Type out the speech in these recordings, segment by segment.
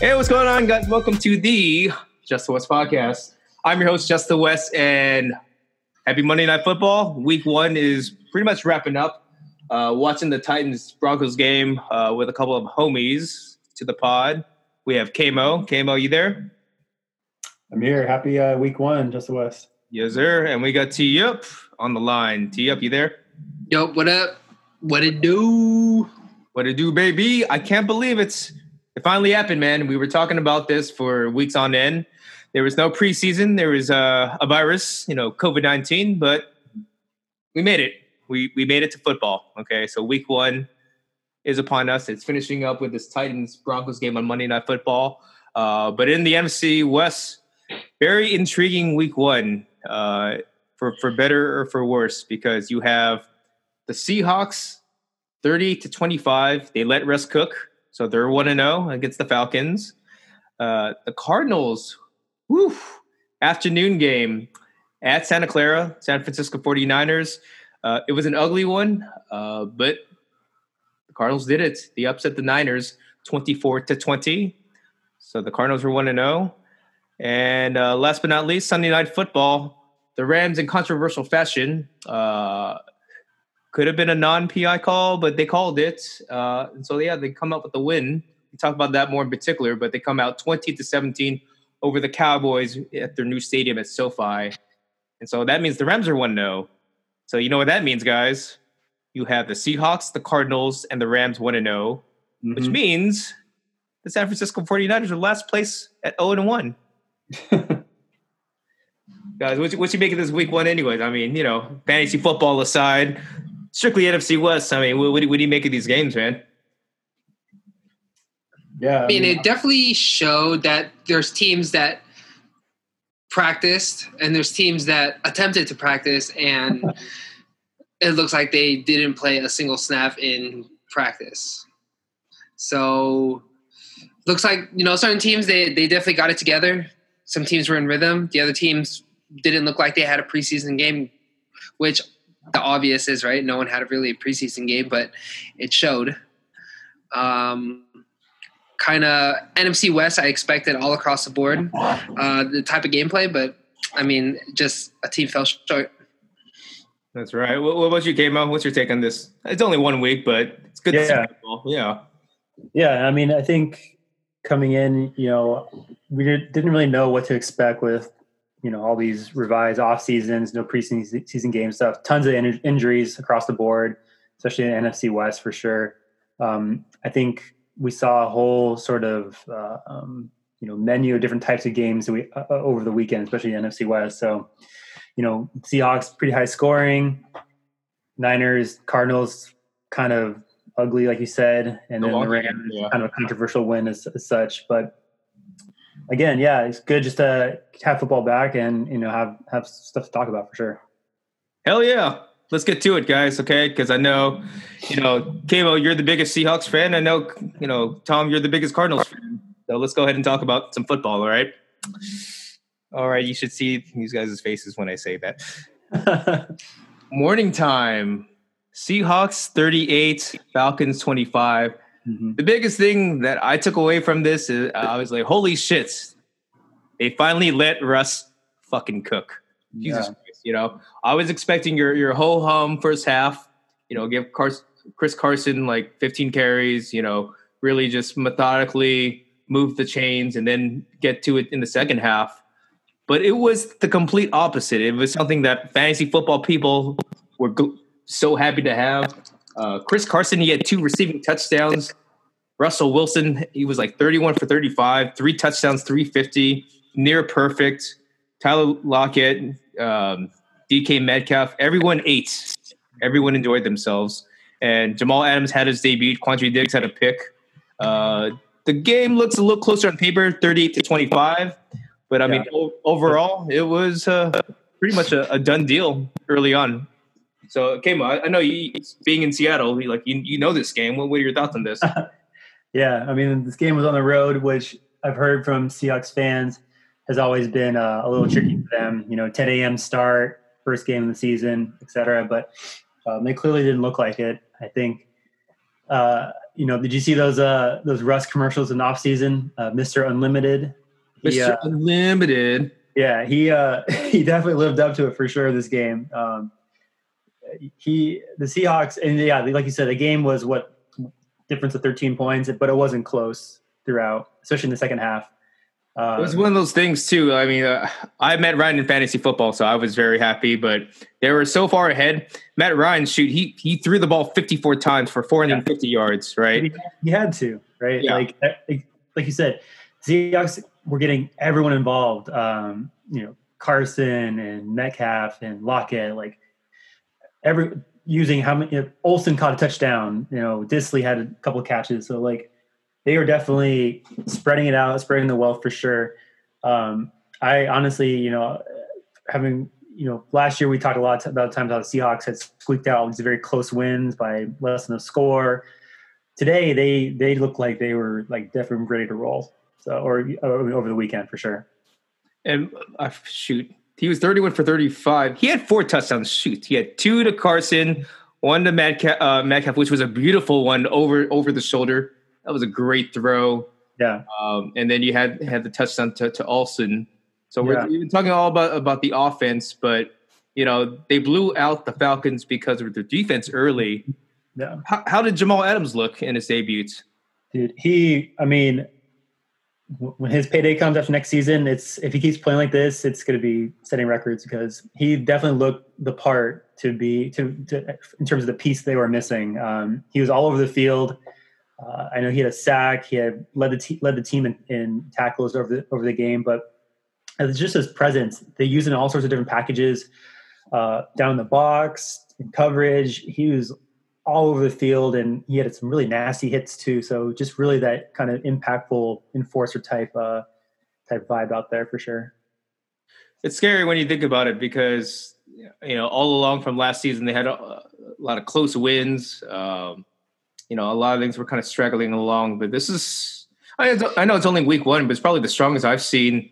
Hey, what's going on, guys? Welcome to the Just the West podcast. I'm your host, Just the West, and happy Monday Night Football. Week one is pretty much wrapping up. Uh, watching the Titans Broncos game uh, with a couple of homies to the pod. We have Kamo. Kamo, you there? I'm here. Happy uh, week one, Just the West. Yes, sir. And we got T Up on the line. T Up, you there? Yo, what up? What it do? What it do, baby? I can't believe it's it finally happened, man. We were talking about this for weeks on end. There was no preseason. There was uh, a virus, you know, COVID nineteen, but we made it. We we made it to football. Okay, so week one is upon us. It's finishing up with this Titans Broncos game on Monday Night Football. Uh, but in the NFC West, very intriguing week one uh, for for better or for worse because you have the Seahawks thirty to twenty five. They let Russ cook, so they're one to zero against the Falcons. Uh, the Cardinals, afternoon game at Santa Clara, San Francisco 49ers. Uh, it was an ugly one, uh, but the Cardinals did it. They upset the Niners 24 to 20. So the Cardinals were 1 to 0. And uh, last but not least, Sunday night football, the Rams in controversial fashion. Could have been a non PI call, but they called it. Uh, and so, yeah, they come out with the win. We talk about that more in particular, but they come out 20 to 17 over the Cowboys at their new stadium at SoFi. And so that means the Rams are 1 0. So, you know what that means, guys? You have the Seahawks, the Cardinals, and the Rams 1 0, mm-hmm. which means the San Francisco 49ers are last place at 0 1. guys, what you, what you make of this week one, anyways? I mean, you know, fantasy football aside, strictly NFC West. I mean, what, what, do, what do you make of these games, man? Yeah, I mean, it definitely showed that there's teams that practiced and there's teams that attempted to practice and it looks like they didn't play a single snap in practice. So looks like you know certain teams they they definitely got it together. Some teams were in rhythm. The other teams didn't look like they had a preseason game, which the obvious is right. No one had a really a preseason game, but it showed. Um, kind of NFC West. I expected all across the board uh, the type of gameplay, but I mean, just a team fell short. That's right. What, what about you, Kamo? What's your take on this? It's only one week, but it's good. Yeah. Yeah. Yeah. I mean, I think coming in, you know, we didn't really know what to expect with you know all these revised off seasons, no preseason season game stuff, tons of in- injuries across the board, especially in NFC West for sure. Um, I think we saw a whole sort of uh, um, you know menu of different types of games that we uh, uh over the weekend, especially in NFC West. So you know Seahawks pretty high scoring, Niners, Cardinals kind of ugly, like you said, and the then the Rams yeah. kind of a controversial win as, as such, but again, yeah, it's good just to have football back and you know have have stuff to talk about for sure. Hell yeah. Let's get to it, guys. Okay, because I know, you know, Kamo, you're the biggest Seahawks fan. I know, you know, Tom, you're the biggest Cardinals fan. So let's go ahead and talk about some football. All right. All right. You should see these guys' faces when I say that. Morning time. Seahawks 38, Falcons 25. Mm-hmm. The biggest thing that I took away from this is I was like, holy shit, they finally let Russ fucking cook. Jesus yeah. Christ, you know, I was expecting your your whole hum first half, you know, give Chris Carson like 15 carries, you know, really just methodically move the chains and then get to it in the second half. But it was the complete opposite. It was something that fantasy football people were so happy to have. Uh, Chris Carson, he had two receiving touchdowns. Russell Wilson, he was like 31 for 35, three touchdowns, 350, near perfect. Tyler Lockett, um, DK Metcalf, everyone ate. Everyone enjoyed themselves. And Jamal Adams had his debut. Quandre Diggs had a pick. Uh, the game looks a little closer on paper, 38 to 25. But I yeah. mean, o- overall, it was uh, pretty much a, a done deal early on. So, Kamo, I, I know you being in Seattle, like you, you know this game. What, what are your thoughts on this? yeah, I mean, this game was on the road, which I've heard from Seahawks fans has always been uh, a little tricky for them. You know, 10 a.m. start, first game of the season, etc. But um, they clearly didn't look like it. I think, uh, you know, did you see those uh those Russ commercials in off season? Uh, Mr. Unlimited. Mr. Uh, Unlimited. yeah, he uh he definitely lived up to it for sure this game. Um, he the Seahawks and yeah, like you said, the game was what difference of 13 points, but it wasn't close throughout, especially in the second half. Uh, It was one of those things too. I mean, uh, I met Ryan in fantasy football, so I was very happy. But they were so far ahead. Matt Ryan, shoot, he he threw the ball 54 times for 450 yards. Right? he, he had to, right? Yeah. Like like like you said, Seahawks were getting everyone involved. Um, you know, Carson and Metcalf and Lockett, like every using how many. You know, Olsen caught a touchdown. You know, Dissly had a couple catches. So like they were definitely spreading it out, spreading the wealth for sure. Um, I honestly, you know, having you know, last year we talked a lot about times how the Seahawks had squeaked out these very close wins by less than a score. Today they they look like they were like definitely ready to roll. So or, or over the weekend for sure. And uh, shoot, he was 31 for 35. He had four touchdowns. Shoot, he had two to Carson, one to Metcalf, uh, Metcalf which was a beautiful one over over the shoulder. That was a great throw. Yeah, Um, and then you had had the touchdown to, to Olsen. So we're Yeah. talking all about about the offense, but you know they blew out the Falcons because of their defense early. yeah. How, how did Jamal Adams look in his debuts? Dude, he, I mean, when his payday comes after next season, it's if he keeps playing like this, it's going to be setting records because he definitely looked the part to be to, to in terms of the piece they were missing. Um, he was all over the field. Uh, I know he had a sack. He had led the te- led the team in, in tackles over the over the game, but it's just his presence. They use in all sorts of different packages, uh, down in the box, in coverage. He was all over the field, and he had some really nasty hits too. So just really that kind of impactful enforcer type uh, type vibe out there for sure. It's scary when you think about it because you know all along from last season they had a, a lot of close wins. Um, you know, a lot of things were kind of straggling along, but this is I, I know it's only week one, but it's probably the strongest I've seen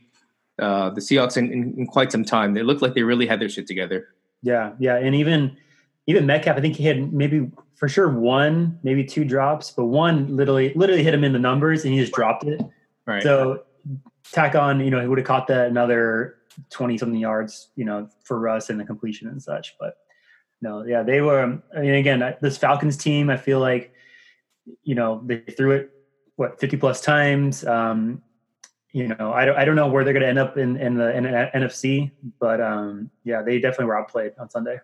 uh, the Seahawks in, in, in quite some time. They look like they really had their shit together. Yeah, yeah, and even even Metcalf, I think he had maybe for sure one, maybe two drops, but one literally literally hit him in the numbers, and he just dropped it. Right. So tack on, you know, he would have caught that another twenty something yards, you know, for Russ and the completion and such. But no, yeah, they were. I mean, again, this Falcons team, I feel like, you know, they threw it what fifty plus times. Um, you know, I don't, I don't know where they're going to end up in in the in NFC, but um, yeah, they definitely were outplayed on Sunday.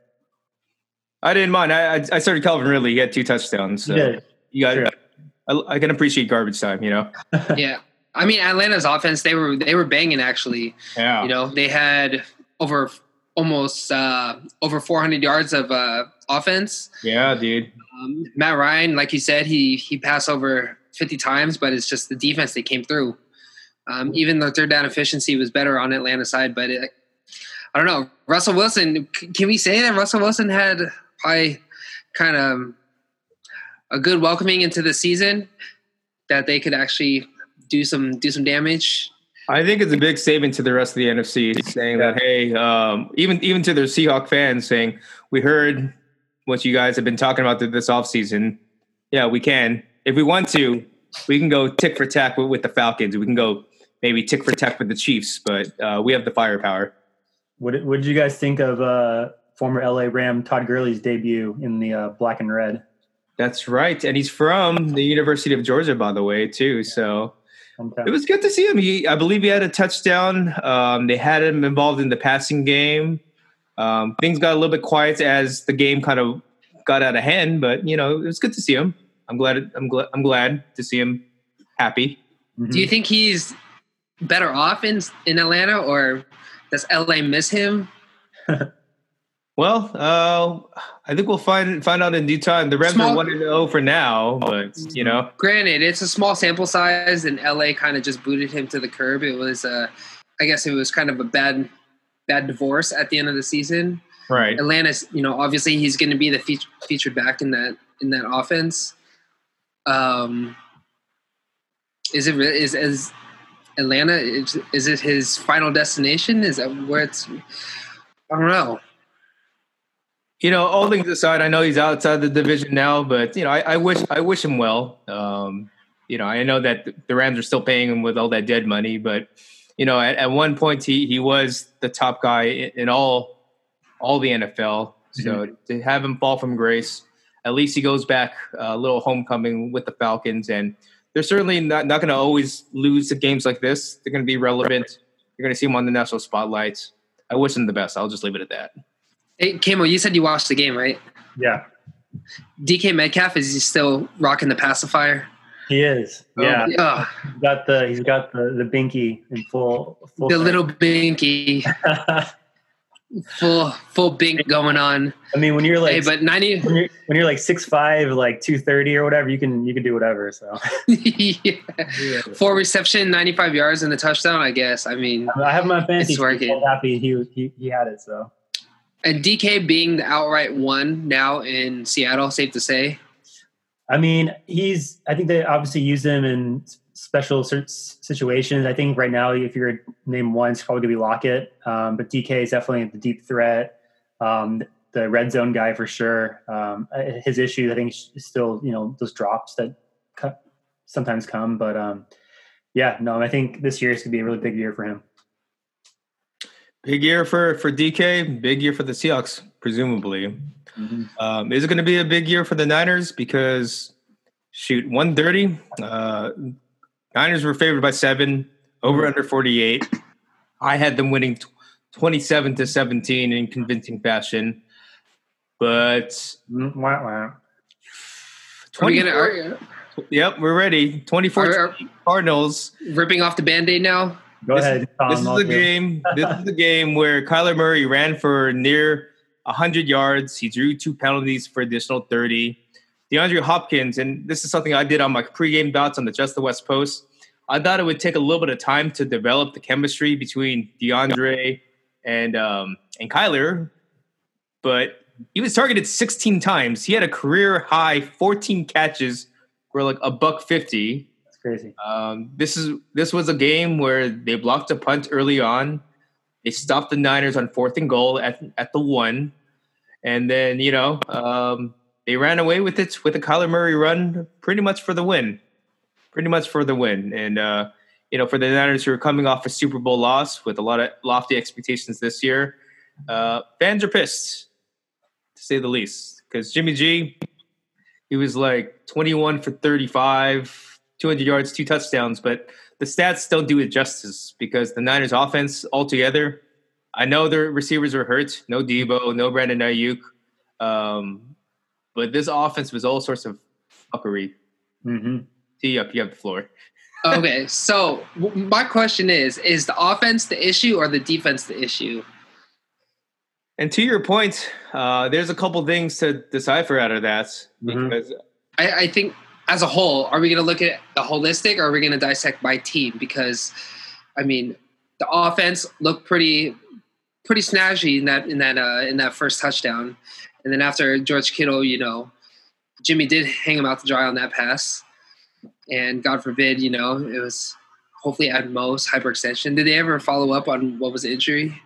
I didn't mind. I I I started Calvin Ridley. He had two touchdowns. So You you got. Sure. I, I can appreciate garbage time. You know. yeah. I mean, Atlanta's offense they were they were banging actually. Yeah. You know, they had over almost uh, over 400 yards of uh, offense. Yeah, dude. Um, Matt Ryan, like you said, he he passed over 50 times, but it's just the defense that came through. Um, even the third down efficiency was better on Atlanta side, but it, I don't know. Russell Wilson, c- can we say that Russell Wilson had probably kind of a good welcoming into the season that they could actually do some do some damage? I think it's a big statement to the rest of the NFC, saying that hey, um, even even to their Seahawk fans, saying we heard what you guys have been talking about this offseason. Yeah, we can if we want to. We can go tick for tack with, with the Falcons. We can go maybe tick for tack with the Chiefs, but uh, we have the firepower. What did, what did you guys think of uh, former LA Ram Todd Gurley's debut in the uh, black and red? That's right, and he's from the University of Georgia, by the way, too. So Hometown. It was good to see him. He, I believe he had a touchdown. Um, they had him involved in the passing game. Um, things got a little bit quiet as the game kind of got out of hand, but you know it was good to see him. I'm glad. I'm glad. I'm glad to see him happy. Mhm. Do you think he's better off in in Atlanta, or does LA miss him? Well, uh, I think we'll find find out in due time. The Rams Small- are one and zero for now, but you know, Granted, it's a small sample size, and LA kind of just booted him to the curb. It was, uh, I guess, it was kind of a bad, bad divorce at the end of the season. right? Atlanta's, you know, obviously he's going to be the feature, featured back in that in that offense. Um, is it is is Atlanta? Is, is it his final destination? Is that where it's? I don't know. You know, all things aside, I know he's outside the division now, but you know, I, I wish I wish him well. Um, you know, I know that the Rams are still paying him with all that dead money, but you know, at, at one point he he was the top guy in, in all all the NFL. So mm-hmm. to have him fall from grace, at least he goes back a little homecoming with the Falcons, and they're certainly not not going to always lose to games like this. They're going to be relevant. You're going to see him on the national spotlights. I wish him the best. I'll just leave it at that. Hey, Kamo, you said you watched the game, right? Yeah. DK Metcalf is he still rocking the pacifier? He is. Oh, yeah. He's got the he's got the the binky in full. full the little binky. full full bink going on. I mean, when you're like, hey, but ninety when you're, when you're like six five, like two thirty or whatever, you can you can do whatever. So yeah. yeah. four reception, ninety five yards and a touchdown. I guess. I mean, I have my fantasy. It's working. Happy he, he he had it. So and DK being the outright one now in Seattle, safe to say. I mean, he's. I think they obviously use him in special situations. I think right now, if you're name one, it's probably gonna be Lockett. Um, but DK is definitely the deep threat, um, the red zone guy for sure. Um, his issue, I think, is still you know those drops that sometimes come. But um, yeah, no, I think this year is gonna be a really big year for him. Big year for for DK. Big year for the Seahawks, presumably. Mm-hmm. Um, is it going to be a big year for the Niners? Because shoot, one thirty. Uh, Niners were favored by seven, over mm-hmm. under forty eight. I had them winning twenty seven to seventeen in convincing fashion, but mm, wow, wow. Yep, we're ready. 24 Cardinals. Ripping off the band aid now? Go this, ahead. Tom, this is the game. this is the game where Kyler Murray ran for near 100 yards. He drew two penalties for additional 30. DeAndre Hopkins, and this is something I did on my pregame dots on the Just the West Post. I thought it would take a little bit of time to develop the chemistry between DeAndre and um, and Kyler, but he was targeted 16 times. He had a career high 14 catches for like a buck 50 crazy. Um, this is this was a game where they blocked a punt early on. They stopped the Niners on fourth and goal at at the one, and then you know um, they ran away with it with a Kyler Murray run, pretty much for the win, pretty much for the win. And uh, you know for the Niners who are coming off a Super Bowl loss with a lot of lofty expectations this year, uh, fans are pissed to say the least because Jimmy G. He was like 21 for 35, 200 yards, two touchdowns, but the stats don't do it justice because the Niners offense altogether, I know their receivers are hurt. No Deebo, no Brandon Aiyuk. Um, but this offense was all sorts of fuckery. Mm-hmm. Tee up, you have the floor. okay, so my question is: Is the offense the issue or the defense the issue? And to your point, uh, there's a couple things to decipher out of that mm-hmm. because I, I, think as a whole, are we going to look at the holistic or are we going to dissect by team? Because, I mean, the offense looked pretty pretty snazzy in that in that uh, in that first touchdown, and then after George Kittle, you know, Jimmy did hang him out to dry on that pass, and God forbid, you know, it was hopefully at most hyperextension. Did they ever follow up on what was the injury?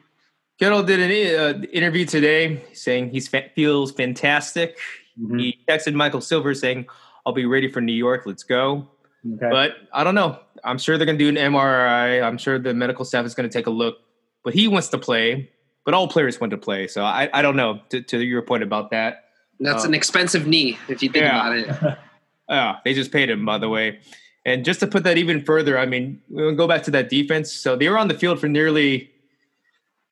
Kittle did an uh, interview today saying he feels fantastic. Mm-hmm. He texted Michael Silver saying I'll be ready for New York. Let's go. Okay. But I don't know. I'm sure they're going to do an MRI. I'm sure the medical staff is going to take a look. But he wants to play. But all players want to play. So I, I don't know. To, to your point about that, that's um, an expensive knee if you think yeah. about it. yeah, they just paid him, by the way. And just to put that even further, I mean, we'll go back to that defense. So they were on the field for nearly.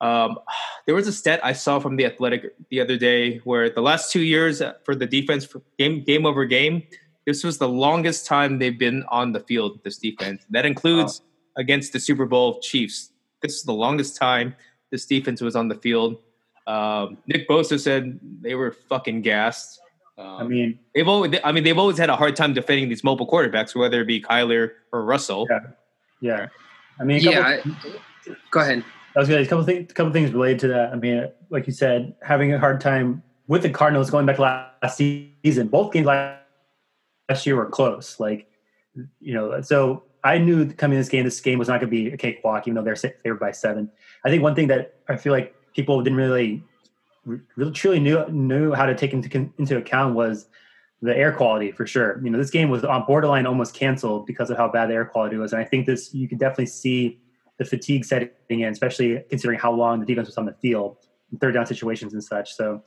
Um, there was a stat I saw from the Athletic the other day where the last two years for the defense, game game over game, this was the longest time they've been on the field. This defense that includes oh. against the Super Bowl Chiefs. This is the longest time this defense was on the field. Um, Nick Bosa said they were fucking gassed. Um, I mean, they've always, I mean, they've always had a hard time defending these mobile quarterbacks, whether it be Kyler or Russell. Yeah, yeah. I mean, yeah. I, go ahead. I was going to a couple things, couple things related to that. I mean, like you said, having a hard time with the Cardinals going back last season. Both games last last year were close. Like, you know, so I knew coming this game, this game was not going to be a cakewalk, even though they're favored by seven. I think one thing that I feel like people didn't really really truly knew knew how to take into into account was the air quality for sure. You know, this game was on borderline almost canceled because of how bad the air quality was, and I think this you could definitely see the fatigue setting in, especially considering how long the defense was on the field, third down situations and such. So,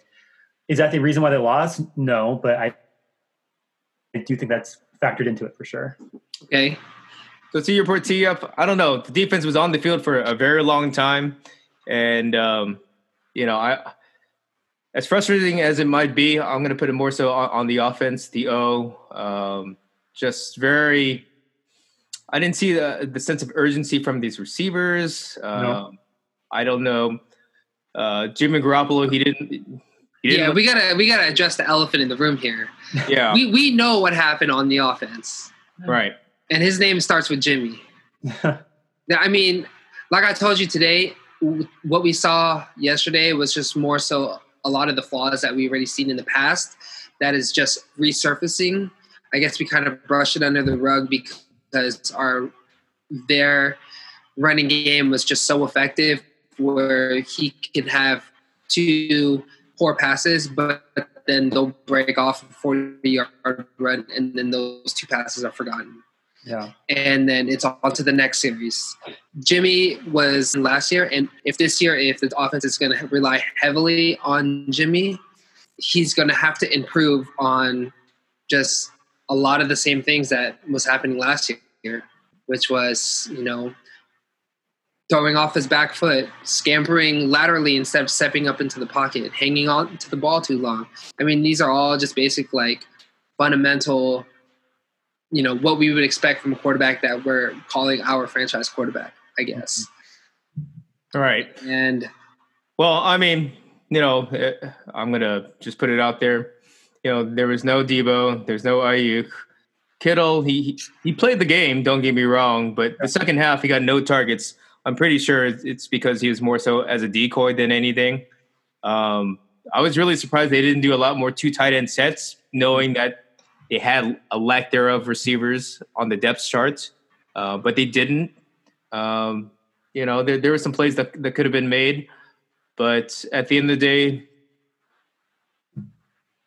is that the reason why they lost? No, but I, I do think that's factored into it for sure. Okay. So to your point, TF, I don't know. The defense was on the field for a very long time, and um, you know, I as frustrating as it might be, I'm going to put it more so on, on the offense. The O, um, just very. I didn't see the the sense of urgency from these receivers. Um, no. I don't know. Uh, Jimmy Garoppolo, he didn't. Yeah, we gotta we gotta address the elephant in the room here. Yeah, we we know what happened on the offense, right? And his name starts with Jimmy. I mean, like I told you today, what we saw yesterday was just more so a lot of the flaws that we already seen in the past. That is just resurfacing. I guess we kind of brush it under the rug because our their running game was just so effective, where he can have two poor passes, but then they'll break off a 40 yard run, and then those two passes are forgotten. Yeah. And then it's on to the next series. Jimmy was last year, and if this year, if the offense is going to rely heavily on Jimmy, he's going to have to improve on just a lot of the same things that was happening last year, which was, you know, throwing off his back foot, scampering laterally instead of stepping up into the pocket, hanging on to the ball too long. I mean, these are all just basic, like, fundamental you know what we would expect from a quarterback that we're calling our franchise quarterback, I guess. All right. And well, I mean, you know, eh, I'm gonna just put it out there. You know, there was no Deebo, there's no Aiyuk. Kittle, he he played the game. Don't get me wrong, but the second half he got no targets. I'm pretty sure it's because he was more so as a decoy than anything. Um, I was really surprised they didn't do a lot more two tight end sets, knowing that they had a lack thereof receivers on the depth chart, uh, but they didn't. Um, you know, there, there were some plays that, that could have been made, but at the end of the day,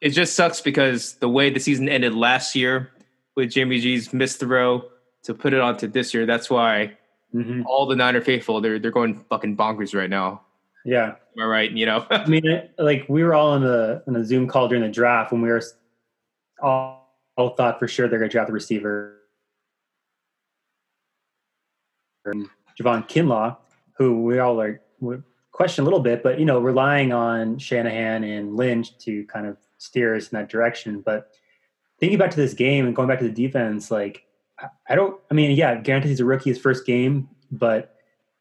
it just sucks because the way the season ended last year with Jimmy G's missed throw to put it onto this year, that's why mm-hmm. all the Niner faithful they're they're going fucking bonkers right now. Yeah, am I right? You know, I mean, like we were all in a in a Zoom call during the draft when we were all all thought for sure they're going to draft the receiver. And Javon Kinlaw, who we all like question a little bit, but you know, relying on Shanahan and Lynch to kind of steer us in that direction. But thinking back to this game and going back to the defense, like I don't. I mean, yeah, guaranteed he's a rookie his first game, but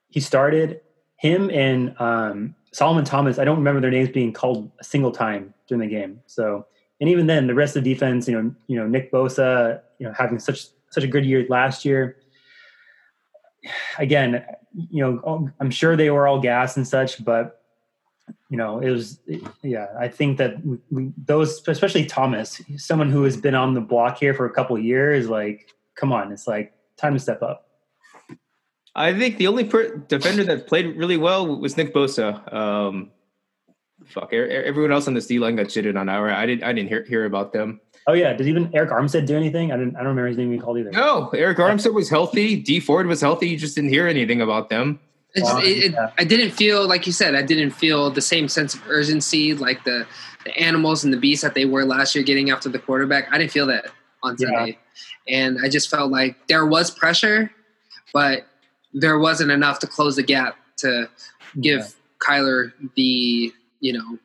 he started him and um, Solomon Thomas. I don't remember their names being called a single time during the game. So and even then, the rest of the defense, you know, you know, Nick Bosa, you know, having such such a good year last year. Again, you know, I'm sure they were all gas and such, but you know, it was, yeah. I think that we, those, especially Thomas, someone who has been on the block here for a couple years, like, come on, it's like time to step up. I think the only per- defender that played really well was Nick Bosa. Um, fuck everyone else on this D line got shitted on. Our I didn't I didn't hear hear about them. Oh yeah, did even Arik Armstead do anything? I didn't. I don't remember his name being called either. No, Arik Armstead was healthy. Dee Ford was healthy. You just didn't hear anything about them. It, it, yeah. I didn't feel like you said. I didn't feel the same sense of urgency like the the animals and the beasts that they were last year getting after the quarterback. I didn't feel that on Sunday, yeah. and I just felt like there was pressure, but there wasn't enough to close the gap to give yeah. Kyler the you know,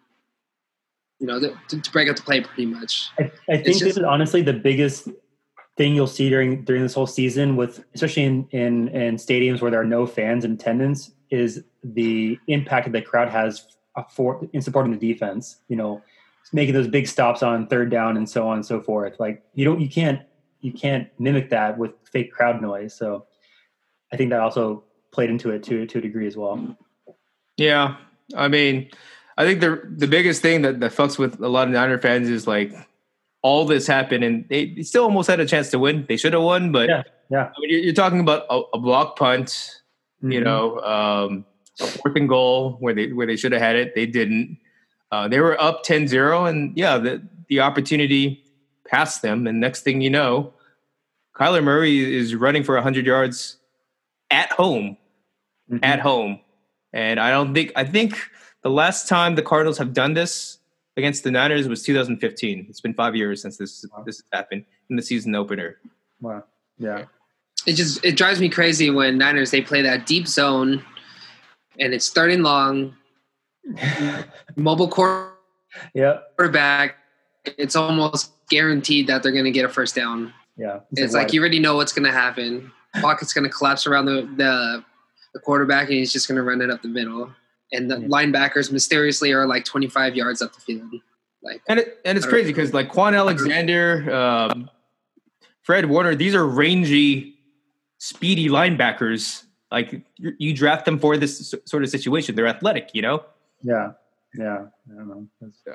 you know, to, to break up the play pretty much. I, I think just, this is honestly the biggest thing you'll see during during this whole season with especially in, in in stadiums where there are no fans in attendance is the impact that the crowd has uh, for in supporting the defense you know making those big stops on third down and so on and so forth like you don't you can't you can't mimic that with fake crowd noise so i think that also played into it to to a degree as well yeah i mean I think the the biggest thing that, that fucks with a lot of Niner fans is like all this happened and they still almost had a chance to win. They should have won, but yeah, yeah. I mean, you're, you're, talking about a, a block punt, mm-hmm. you know, um, a fourth and goal where they where they should have had it, they didn't. Uh, they were up 10-0 and yeah, the the opportunity passed them and next thing you know, Kyler Murray is running for 100 yards at home. Mhm. At home. And I don't think I think the last time the Cardinals have done this against the Niners was 2015. It's been 5 years since this this has happened in the season opener. Wow. Yeah. It just it drives me crazy when Niners they play that deep zone, and it's third and long, mobile Yep. quarterback. It's almost guaranteed that they're going to get a first down. Yeah. It's like you already know what's going to happen. Pocket's going to collapse around the, the the quarterback, and he's just going to run it up the middle. And the Yeah. linebackers mysteriously are like 25 yards up the field. Like And it, and it's crazy because like Kwon Alexander, um, Fred Warner, these are rangy, speedy linebackers. Like you, you draft them for this sort of situation. They're athletic, you know. Yeah. Yeah. I don't know. That's- So,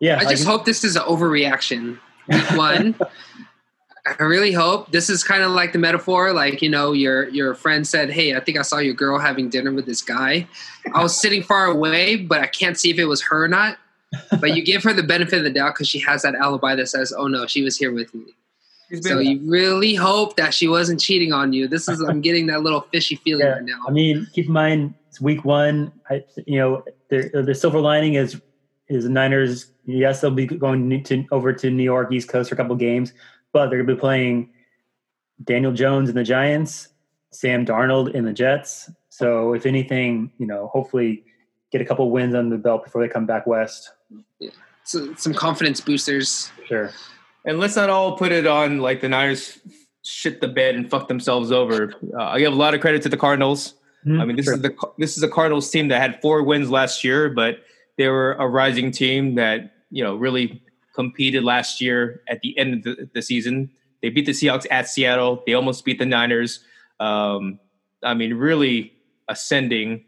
Yeah. I just hope this is an overreaction. Week one. I really hope this is kind of like the metaphor, like you know, your your friend said, "Hey, I think I saw your girl having dinner with this guy." I was sitting far away, but I can't see if it was her or not. But you give her the benefit of the doubt because she has that alibi that says, "Oh no, she was here with me." So been- you really hope that she wasn't cheating on you. This is I'm getting that little fishy feeling Yeah, right now. I mean, keep in mind it's week one. I, you know, the the silver lining is is the Niners. Yes, they'll be going to over to New York East Coast for a couple games, but they're going to be playing Daniel Jones and the Giants, Sam Darnold in the Jets. So, if anything, you know, hopefully get a couple wins on the belt before they come back west. So, some confidence boosters. Sure. and let's not all put it on like the Niners shit the bed and fuck themselves over. Uh, I give a lot of credit to the Cardinals. I mean, this is the this is a Cardinals team that had four wins last year, but they were a rising team that you know really competed last year at the end of the, the season. They beat the Seahawks at Seattle. They almost beat the Niners. Um, I mean, really ascending.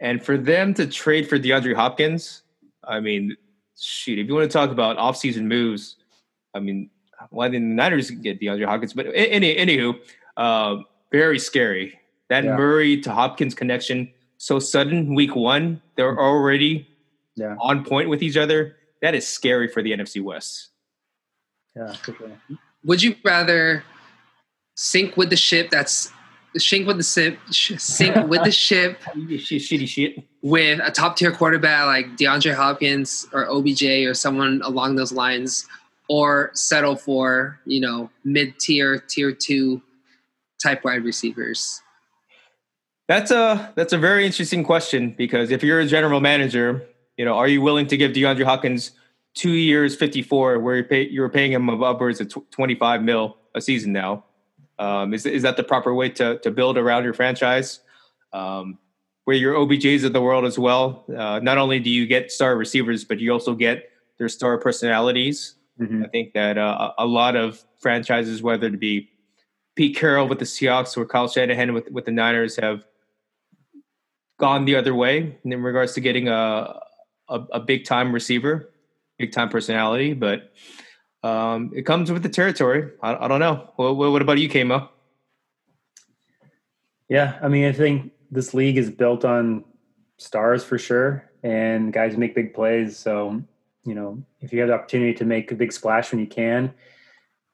And for them to trade for DeAndre Hopkins, I mean, shoot, if you want to talk about offseason moves, I mean, why didn't the Niners get DeAndre Hopkins? But any, anywho, uh, very scary. That Yeah. Murray to Hopkins connection, so sudden, week one, they're mm-hmm. already Yeah. on point with each other. That is scary for the NFC West. Yeah. Sure. Would you rather sink with the ship that's sink with the ship, sink with the ship shitty shit. with a top tier quarterback like DeAndre Hopkins or OBJ or someone along those lines, or settle for you know mid tier, tier two type wide receivers? That's a that's a very interesting question because if you're a general manager, you know, are you willing to give DeAndre Hopkins two years, fifty four, where you're, pay, you're paying him upwards of tw- twenty five mil a season now? Um, is is that the proper way to to build around your franchise? Um, where your OBJs of the world as well. Uh, not only do you get star receivers, but you also get their star personalities. Mhm. I think that uh, a a lot of franchises, whether it be Pete Carroll with the Seahawks or Kyle Shanahan with, with the Niners, have gone the other way in regards to getting a a, a big time receiver, big time personality. But um, it comes with the territory. I, I don't know. What, what about you, Kamo? Yeah, I mean, I think this league is built on stars for sure, and guys make big plays. So, you know, if you have the opportunity to make a big splash when you can,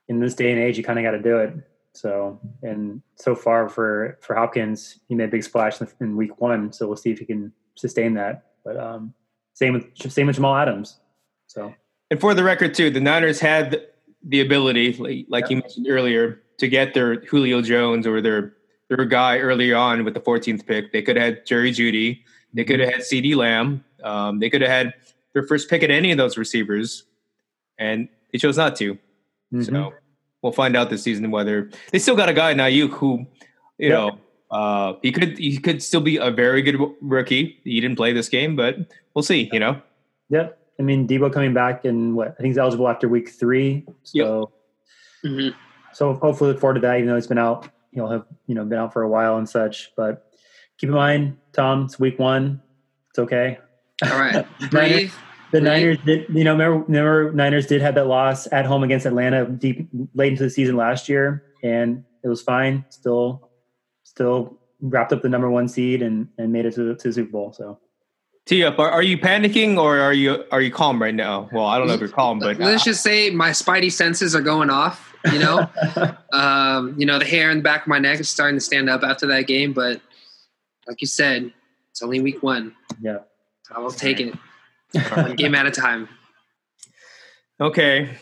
in this day and age, you kind of got to do it. So, and so far for for Hopkins, he made a big splash in, week one. So we'll see if he can sustain that. But um, same with same with Jamal Adams. So And for the record, too, the Niners had the ability, like, like you mentioned earlier, to get their Julio Jones or their their guy early on with the 14th pick. They could have had Jerry Jeudy. They could have had CeeDee Lamb. Um, they could have had their first pick at any of those receivers, and they chose not to. mhm. So we'll find out this season whether they still got a guy Aiyuk who, you Yep. know, uh, he could he could still be a very good rookie. He didn't play this game, but we'll see. You know. Yep. I mean, Deebo coming back and what I think he's eligible after week three. So, hmm so hopefully look forward to that. Even though he's been out, he'll have you know been out for a while and such. But keep in mind, Tom, it's week one. It's okay. All right, breathe. The Right. Niners did, you know, remember, remember Niners did have that loss at home against Atlanta deep late into the season last year, and it was fine. Still, still wrapped up the number one seed and and made it to the, to the Super Bowl. So Tee up. Are, are you panicking or are you are you calm right now? Well, I don't know if you're calm, but let's just say my spidey senses are going off. You know, um, you know the hair in the back of my neck is starting to stand up after that game. But like you said, it's only week one. Yeah, I will take it one game at a time. Okay,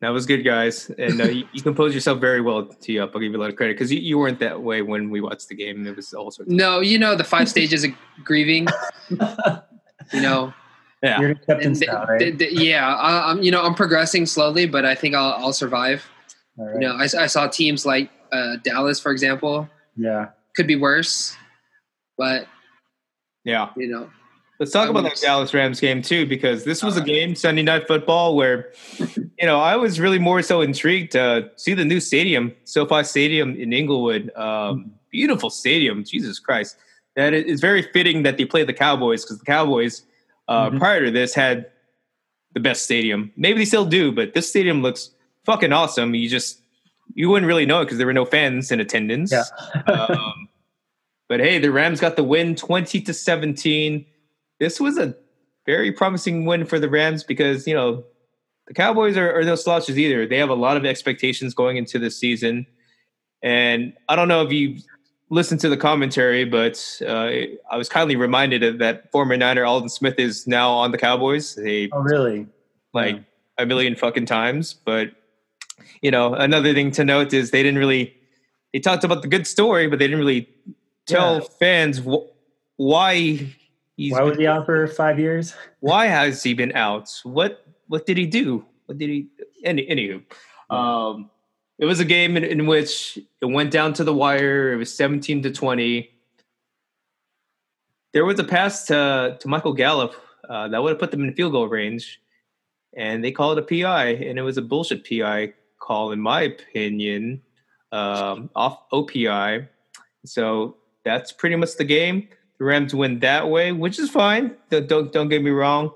that was good, guys, and uh, you, you, composed yourself very well. Tee up, I'll give you a lot of credit because you, you, weren't that way when we watched the game. It was all sorts. No, you know the five stages of grieving. You know. Yeah. You're captain style, right? yeah, I, am You know, I'm progressing slowly, but I think I'll, I'll survive. Right. You know, I, I, saw teams like uh, Dallas, for example. Yeah. Could be worse, but. Yeah. You know, Let's talk about that Dallas Rams game too, because this was a game Sunday Night Football where, you know, I was really more so intrigued to see the new stadium, SoFi Stadium in Inglewood. Um, beautiful stadium, Jesus Christ! That it's very fitting that they play the Cowboys because the Cowboys, uh, mm-hmm. prior to this, had the best stadium. Maybe they still do, but this stadium looks fucking awesome. You just you wouldn't really know it because there were no fans in attendance. Yeah. um, but hey, the Rams got the win, twenty to seventeen this was a very promising win for the Rams because you know the Cowboys are, are no slouches either. They have a lot of expectations going into this season, and I don't know if you listened to the commentary, but uh, I was kindly reminded of that former Niner Aldon Smith is now on the Cowboys. They oh really like yeah. a million fucking times, but you know another thing to note is they didn't really they talked about the good story, but they didn't really tell yeah. fans wh- why He's why was he out for five years? Why has he been out? What what did he do? What did he? Any anywho, um, it was a game in, in, which it went down to the wire. It was seventeen to twenty. There was a pass to to Michael Gallup uh, that would have put them in field goal range, and they called it a PI, and it was a bullshit PI call, in my opinion, um, off OPI. So that's pretty much the game the Rams win that way, which is fine. Don't don't get me wrong.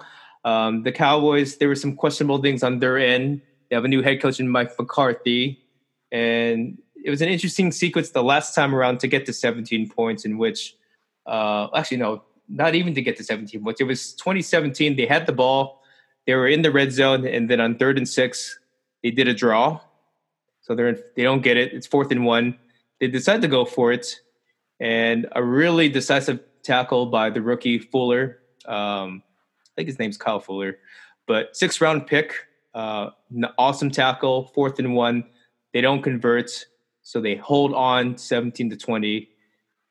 Um, the Cowboys, there were some questionable things on their end. They have a new head coach in Mike McCarthy, and it was an interesting sequence the last time around to get to 17 points, in which uh, actually no, not even to get to 17 points. It was 2017. They had the ball, they were in the red zone, and then on third and six, they did a draw. So they're in, they don't get it. It's fourth and one. They decide to go for it, and a really decisive tackle by the rookie Fuller. Um, I think his name's Kyle Fuller, but six round pick, uh, awesome tackle, fourth and one. They don't convert, so they hold on 17 to 20,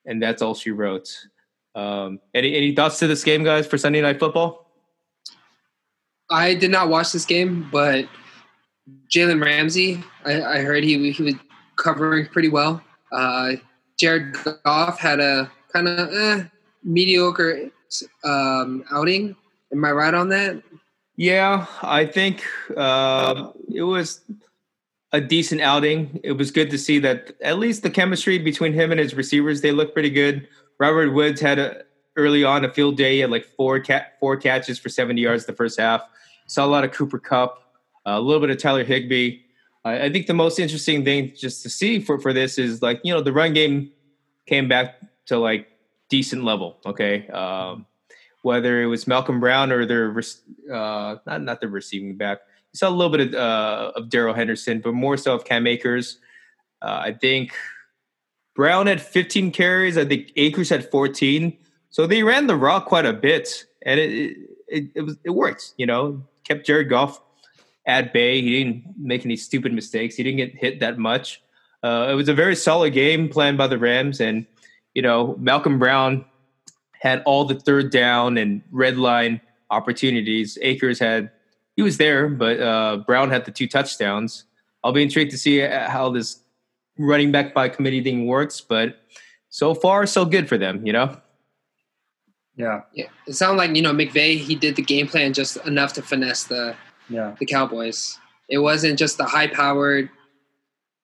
and that's all she wrote. Um, any any thoughts to this game, guys, for Sunday Night Football? I did not watch this game, but Jalen Ramsey, I, I, heard he he was covering pretty well. Uh, Jared Goff had a kind of eh, mediocre um, outing. Am I right on that? Yeah, I think uh, it was a decent outing. It was good to see that at least the chemistry between him and his receivers they look pretty good. Robert Woods had a early on a field day. Had like four cat four catches for seventy yards the first half. Saw a lot of Cooper Kupp, a little bit of Tyler Higbee. I, I think the most interesting thing just to see for for this is like you know the run game came back to like decent level. Okay, um, whether it was Malcolm Brown or their uh, not not the receiving back, you saw a little bit of, uh, of Darrell Henderson, but more so of Cam Akers. Uh, I think Brown had 15 carries. I think Akers had 14. So they ran the rock quite a bit, and it it, it was it worked. You know, kept Jared Goff at bay. He didn't make any stupid mistakes. He didn't get hit that much. Uh, it was a very solid game planned by the Rams, and you know, Malcolm Brown had all the third down and red line opportunities. Akers had he was there, but uh, Brown had the two touchdowns. I'll be intrigued to see how this running back by committee thing works, but so far so good for them, you know. Yeah, yeah. It sounded like you know McVay. He did the game plan just enough to finesse the yeah the Cowboys. It wasn't just the high powered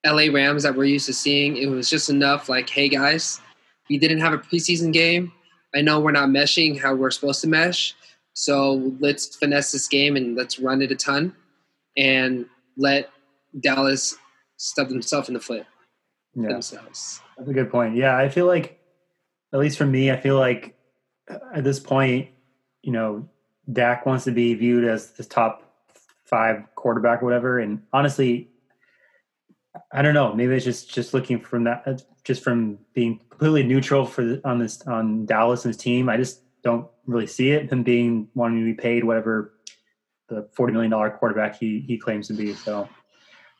LA Rams that we're used to seeing. It was just enough. Like, hey guys, we didn't have a preseason game. I know we're not meshing how we're supposed to mesh. So let's finesse this game and let's run it a ton and let Dallas stub themselves in the foot yeah. themselves. That's a good point. Yeah, I feel like, at least for me, I feel like at this point, you know, Dak wants to be viewed as the top five quarterback or whatever. And honestly, I don't know. Maybe it's just just looking from that, just from being completely neutral for the, on this on Dallas and his team. I just don't really see it. Him being wanting to be paid whatever the forty million dollar quarterback he he claims to be. So,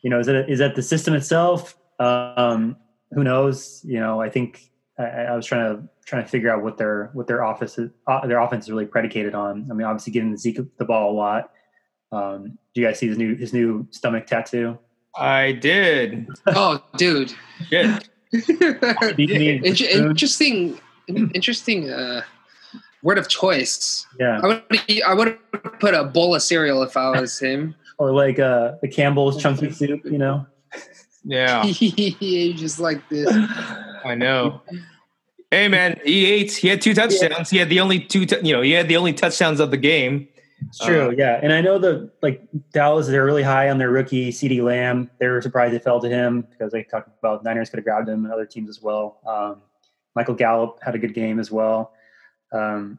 you know, is it is that the system itself? Um, who knows? You know, I think I, I, was trying to trying to figure out what their what their office is, uh, their offense is really predicated on. I mean, obviously giving Zeke the ball a lot. Um, do you guys see his new his new stomach tattoo? I did. Oh, dude. Shit. Interesting, interesting uh, word of choice. Yeah, I would I would put a bowl of cereal if I was him, or like uh, the Campbell's chunky soup. You know. Yeah. He just like this. I know. Hey man, he ate. He had two touchdowns. He had the only two. T- you know, he had the only touchdowns of the game. It's true, uh, yeah. And I know the like Dallas, they're really high on their rookie CeeDee Lamb. They were surprised they fell to him because they talked about Niners could have grabbed him and other teams as well. Um, Michael Gallup had a good game as well. Um,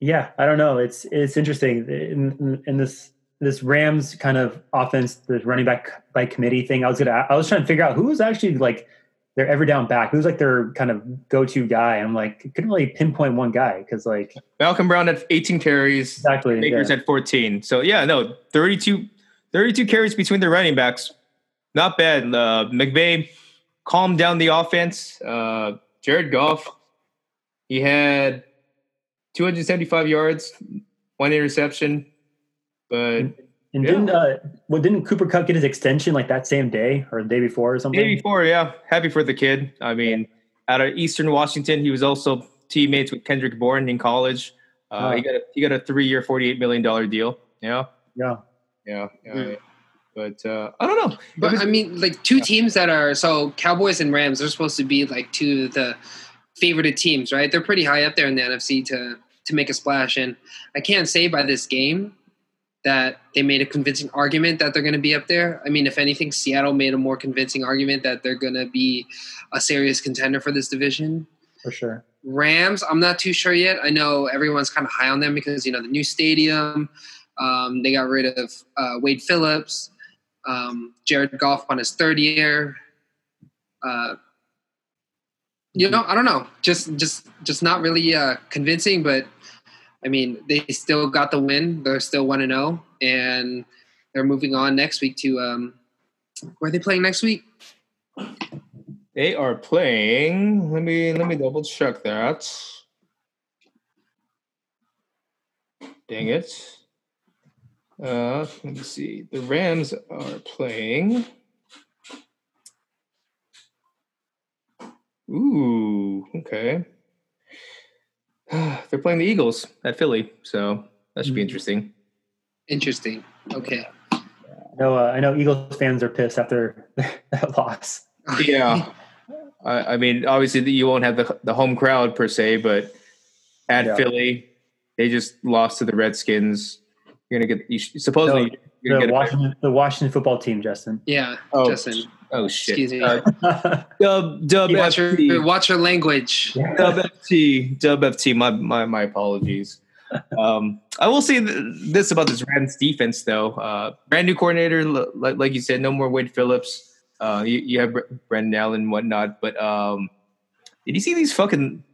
yeah, I don't know. It's it's interesting in, in, in, this this Rams kind of offense, the running back by committee thing. I was gonna I was trying to figure out who was actually like their every down back. Who's like their kind of go to guy? I'm like couldn't really pinpoint one guy because like Malcolm Brown had 18 carries. Exactly. Akers yeah. had 14. So yeah, no 32 32 carries between the running backs. Not bad. Uh, McVay calmed down the offense. Uh, Jared Goff, he had 275 yards, one interception, but and yeah. didn't uh, well didn't Cooper Kupp get his extension like that same day or the day before or something? Day before, yeah. Happy for the kid. I mean, yeah. out of Eastern Washington, he was also teammates with Kendrick Bourne in college. Uh, He got a he got a three year, forty eight million dollar deal. Yeah, yeah, yeah. yeah. Mm. But uh, I don't know. But was, I mean, like two yeah. teams that are so Cowboys and Rams. They're supposed to be like two of the favorite teams, right? They're pretty high up there in the NFC to to make a splash. And I can't say by this game that they made a convincing argument that they're going to be up there. I mean, if anything, Seattle made a more convincing argument that they're going to be a serious contender for this division. For sure. Rams, I'm not too sure yet. I know everyone's kind of high on them because you know the new stadium. Um, they got rid of uh, Wade Phillips. Um, Jared Goff on his third year. Uh, you know, I don't know. Just, just, just not really uh, convincing. But I mean, they still got the win. They're still one and zero, oh, and they're moving on next week to um, where are they playing next week? They are playing. Let me let me double check that. Dang it. Uh, let me see. The Rams are playing. Ooh, okay. They're playing the Eagles at Philly, so that should be hmm. interesting. Interesting. Okay. No, uh, I know Eagles fans are pissed after that loss. Yeah, I, I, mean, obviously you won't have the the home crowd per se, but at yeah. Philly, they just lost to the Redskins. You're gonna get you supposedly no, the Washington the Washington football team, Justin. Yeah, oh, Justin. Oh shit! Excuse me. Uh, dub dub watch your, watch your language. Dub FT dub FT. My my my apologies. um, I will say this about this Rams defense though. Uh, brand new coordinator, like, like you said, no more Wade Phillips. Uh, you, you have Brandon Allen and whatnot, but um, did you see these fucking?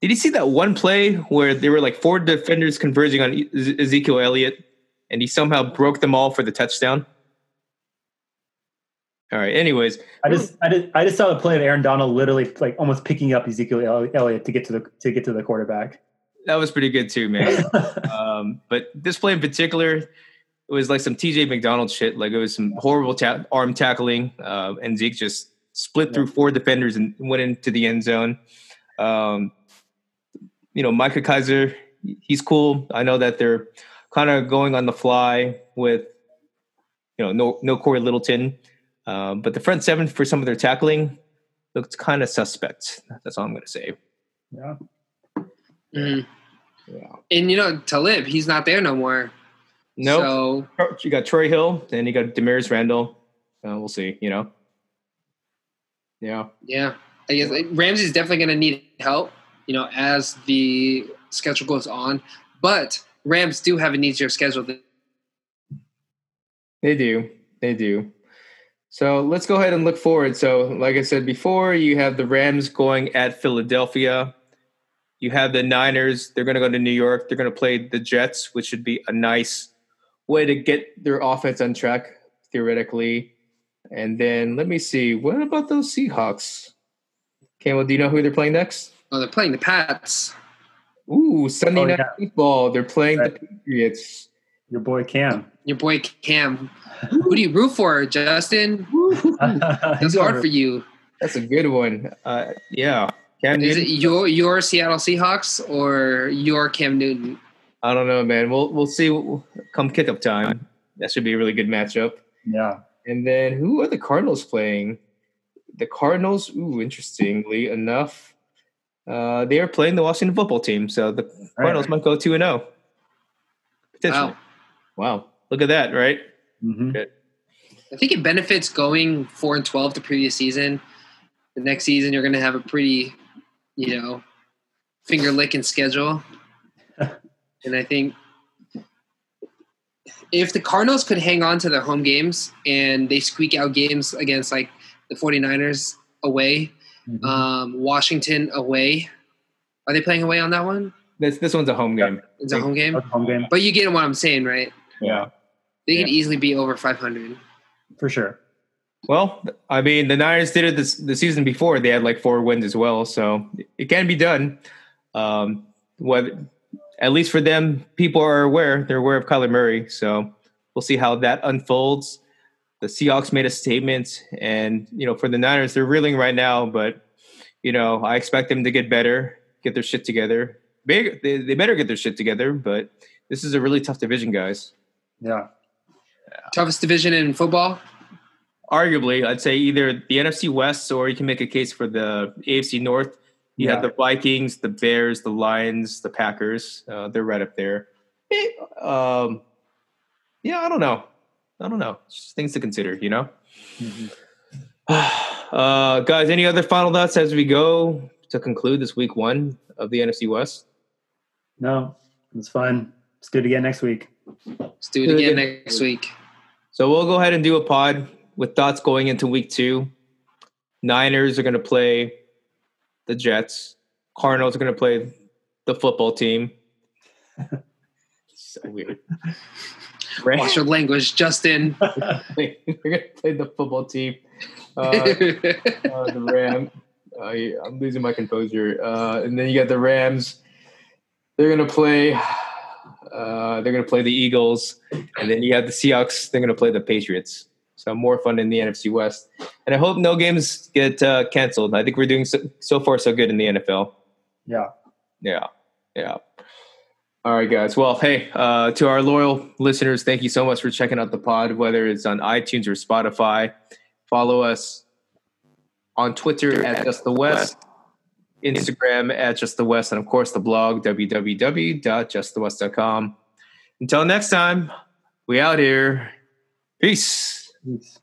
Did you see that one play where there were like four defenders converging on Ezekiel Elliott, and he somehow broke them all for the touchdown? All right. Anyways, I just I just I just saw the play of Aaron Donald literally like almost picking up Ezekiel Elliott to get to the to get to the quarterback. That was pretty good too, man. um, but this play in particular, it was like some TJ McDonald shit. Like it was some horrible ta- arm tackling, uh, and Zeke just split through four defenders and went into the end zone. Um, you know, Micah Kiser, he's cool. I know that they're kind of going on the fly with, you know, no no Cory Littleton. Um, but the front seven for some of their tackling looked kind of suspect. That's all I'm going to say. Yeah. Mm. Yeah. And you know, Talib, he's not there no more. No. Nope. So you got Troy Hill, then you got Damarious Randall. Uh, we'll see. You know. Yeah. Yeah. I guess Ramsey's definitely going to need help. You know, as the schedule goes on, But Rams do have an easier schedule. Than- They do. They do. So let's go ahead and look forward. So, like I said before, you have the Rams going at Philadelphia. You have the Niners. They're going to go to New York. They're going to play the Jets, which should be a nice way to get their offense on track, theoretically. And then let me see. What about those Seahawks? Campbell, do you know who they're playing next? oh, they're playing the Pats. Ooh, Sunday Oh, Night yeah. Football. They're playing Right. the Patriots. Your boy Cam. Your boy Cam. Who do you root for, Justin? It's hard for you. That's a good one. Uh, yeah. Cam Is Newton? it your your Seattle Seahawks or your Cam Newton? I don't know, man. We'll we'll see come kickoff time. That should be a really good matchup. yeah. And then who are the Cardinals playing? The Cardinals, ooh, interestingly enough, uh, they are playing the Washington football team. So the Cardinals might go two and zero. Potentially. Wow. Wow. Look at that, right? hmm I think it benefits going four and twelve the previous season. The next season you're gonna have a pretty, you know, finger licking schedule. and I think if the Cardinals could hang on to their home games and they squeak out games against like the 49ers away, Mhm. um, Washington away. Are they playing away on that one? This this one's a home game. It's a home game. A home game But you get what I'm saying, right? Yeah. They could easily be over 500. for sure. Well, I mean, the Niners did it this the season before. They had like four wins as well, so it can be done. Um, what, at least for them, people are aware. They're aware of Kyler Murray, so we'll see how that unfolds. The Seahawks made a statement, and you know, for the Niners, they're reeling right now. But you know, I expect them to get better, get their shit together. They, they better get their shit together. But this is a really tough division, guys. Yeah. Toughest division in football. arguably, I'd say either the NFC West or you can make a case for the AFC North. You have the Vikings, the Bears, the Lions, the Packers. Uh, they're right up there. Eh, um, yeah, I don't know. I don't know. It's just things to consider, you know. Mhm. Uh, guys, any other final thoughts as we go to conclude this week one of the NFC West? No, it's fun. Let's do it again next week. Let's do it Good. again next week. So we'll go ahead and do a pod with thoughts going into week two. Niners are going to play the Jets. Cardinals are going to play the football team. so weird. Rams Watch your language, Justin. We're going to play the football team. Uh, uh, the Ram. Uh, yeah, I'm losing my composure. Uh, and then you got the Rams. They're going to play. Uh, they're going to play the Eagles, and then you have the Seahawks. They're going to play the Patriots. So more fun in the NFC West, and I hope no games get uh, canceled. I think we're doing so, so far so good in the NFL. Yeah. Yeah, yeah. All right, guys. Well, hey, uh, to our loyal listeners, thank you so much for checking out the pod, whether it's on iTunes or Spotify. Follow us on Twitter at Just the West, Instagram at Just the West, and of course the blog www.justthewest.com. Until next time, we out here. Peace. Peace.